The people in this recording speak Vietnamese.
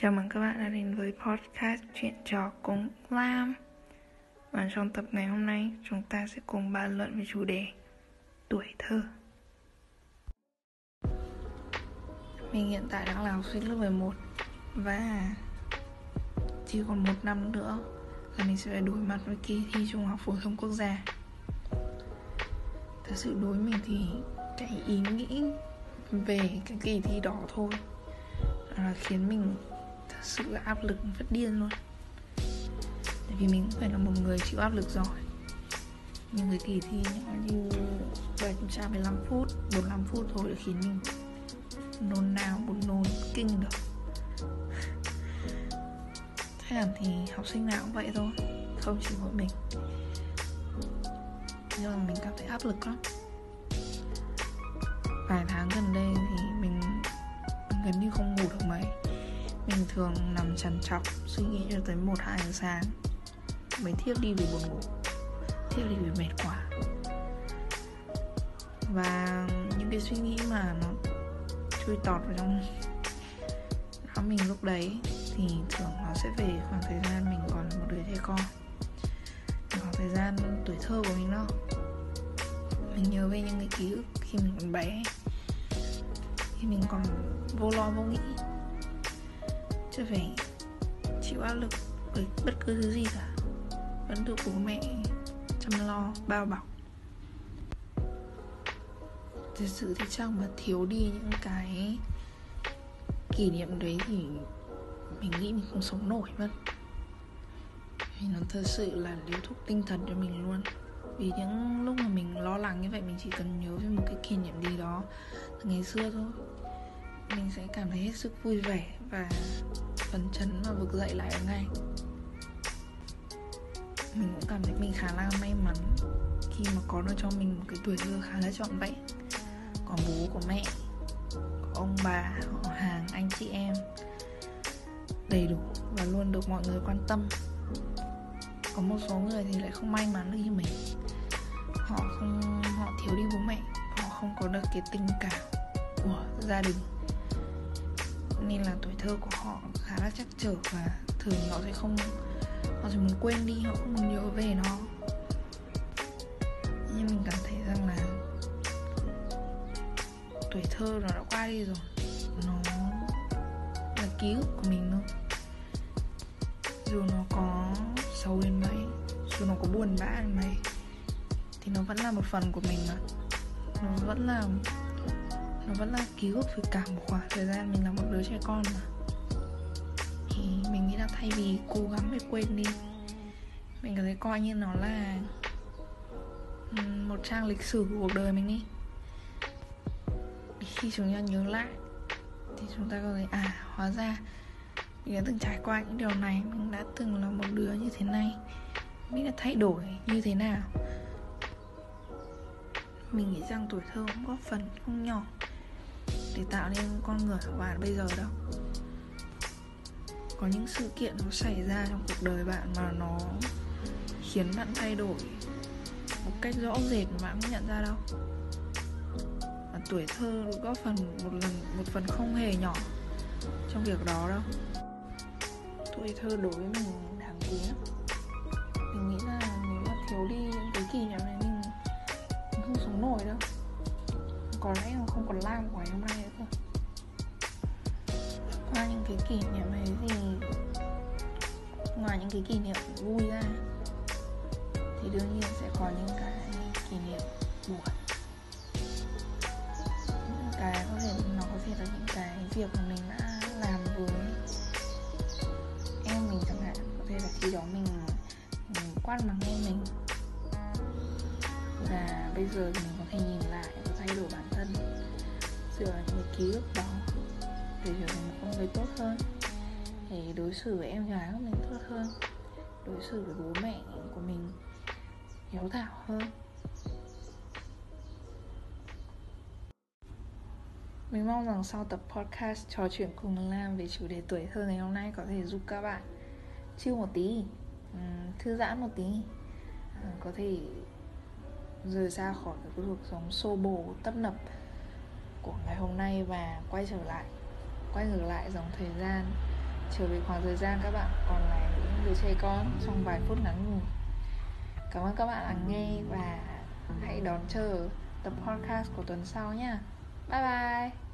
Chào mừng các bạn đã đến với podcast Chuyện trò cùng Lam. Và trong tập ngày hôm nay, chúng ta sẽ cùng bàn luận về chủ đề Tuổi thơ. Mình hiện tại đang là học sinh lớp 11 Và chỉ còn một năm nữa là mình sẽ phải đối mặt với kỳ thi Trung học phổ thông quốc gia. Thật sự đối mình thì cái ý nghĩ về cái kỳ thi đó thôi là khiến mình sự áp lực phát điên luôn. Tại vì mình cũng phải là một người chịu áp lực giỏi nhưng cái kỳ thi nhỏ như 715 phút 45 phút thôi đã khiến mình nôn nao, buồn nôn, kinh được thế hẳn thì học sinh nào cũng vậy thôi, không chỉ mỗi mình. Nhưng mà mình cảm thấy áp lực lắm. Vài tháng gần đây thì mình gần như không ngủ được mấy mình thường nằm trằn trọc, suy nghĩ cho tới một, hai giờ sáng. Mới thiếp đi vì buồn ngủ, thiếp đi vì mệt quá. Và những cái suy nghĩ mà nó chui tọt vào trong não mình lúc đấy thì thường nó sẽ về khoảng thời gian mình còn một đứa trẻ con. Khoảng thời gian tuổi thơ của mình đó. Mình nhớ về những cái ký ức khi mình còn bé, khi mình còn vô lo vô nghĩ chưa phải chịu áp lực bởi bất cứ thứ gì cả. Vẫn được bố mẹ chăm lo, bao bọc. Thật sự thì chắc mà thiếu đi những cái kỷ niệm đấy thì mình nghĩ mình không sống nổi mất. Vì nó thật sự là liều thuốc tinh thần cho mình luôn. Vì những lúc mà mình lo lắng như vậy, mình chỉ cần nhớ về một cái kỷ niệm gì đó từ ngày xưa thôi mình sẽ cảm thấy hết sức vui vẻ và phấn chấn và vực dậy lại ngay. Mình cũng cảm thấy mình khá là may mắn khi mà có được cho mình một cái tuổi thơ khá là trọn vẹn. Có bố của mẹ, có ông bà, họ hàng, anh chị em. Đầy đủ và luôn được mọi người quan tâm. Có một số người thì lại không may mắn được như mình. Họ không, họ thiếu đi bố mẹ. Họ không có được cái tình cảm của gia đình nên là tuổi thơ của họ khá là chắc trở và thường họ sẽ không, họ sẽ muốn quên đi, họ không muốn nhớ về nó. Nhưng mình cảm thấy rằng là tuổi thơ nó đã qua đi rồi, nó là ký ức của mình thôi. Dù nó có xấu đến mấy, dù nó có buồn bã đến mấy, thì nó vẫn là một phần của mình mà. Nó vẫn là nó vẫn là ký ức về cả một khoảng thời gian mình là một đứa trẻ con mà. Thì mình nghĩ là thay vì cố gắng để quên đi, mình có thể coi như nó là một trang lịch sử của cuộc đời mình đi. Khi chúng ta nhớ lại thì chúng ta có thể à hóa ra mình đã từng trải qua những điều này, mình đã từng là một đứa như thế này. Mình đã thay đổi như thế nào. Mình nghĩ rằng tuổi thơ cũng góp phần không nhỏ để tạo nên con người của bạn bây giờ đâu. Có những sự kiện nó xảy ra trong cuộc đời bạn mà nó khiến bạn thay đổi một cách rõ rệt mà bạn không nhận ra đâu. Và tuổi thơ góp phần một lần một phần không hề nhỏ trong việc đó đâu. Tuổi thơ đối với mình đáng quý lắm. Mình nghĩ là nếu mà thiếu đi những cái kỷ niệm này mình, mình không sống nổi đâu. Có lẽ là không còn lam của ngày hôm nay qua những cái kỷ niệm ấy thì ngoài những cái kỷ niệm vui ra thì đương nhiên sẽ có những cái kỷ niệm buồn. Những cái có thể nó có thể là những cái việc mà mình đã làm với em mình chẳng hạn có thể là khi đó mình, mình quát mắng em mình. Và bây giờ thì mình có thể nhìn lại và thay đổi bản thân dựa những ký ức đó để trở thành một con người tốt hơn. Để đối xử với em gái của mình tốt hơn. Đối xử với bố mẹ của mình hiếu thảo hơn. Mình mong rằng sau tập podcast trò chuyện cùng Lam về chủ đề tuổi thơ ngày hôm nay có thể giúp các bạn chill một tí, ừ, thư giãn một tí, à, có thể rời ra khỏi cái cuộc sống xô bồ tấp nập của ngày hôm nay và quay trở lại quay ngược lại dòng thời gian. Trở về khoảng thời gian các bạn còn là những đứa trẻ con trong vài phút ngắn ngủi. Cảm ơn các bạn đã nghe và hãy đón chờ tập podcast của tuần sau nhé bye bye!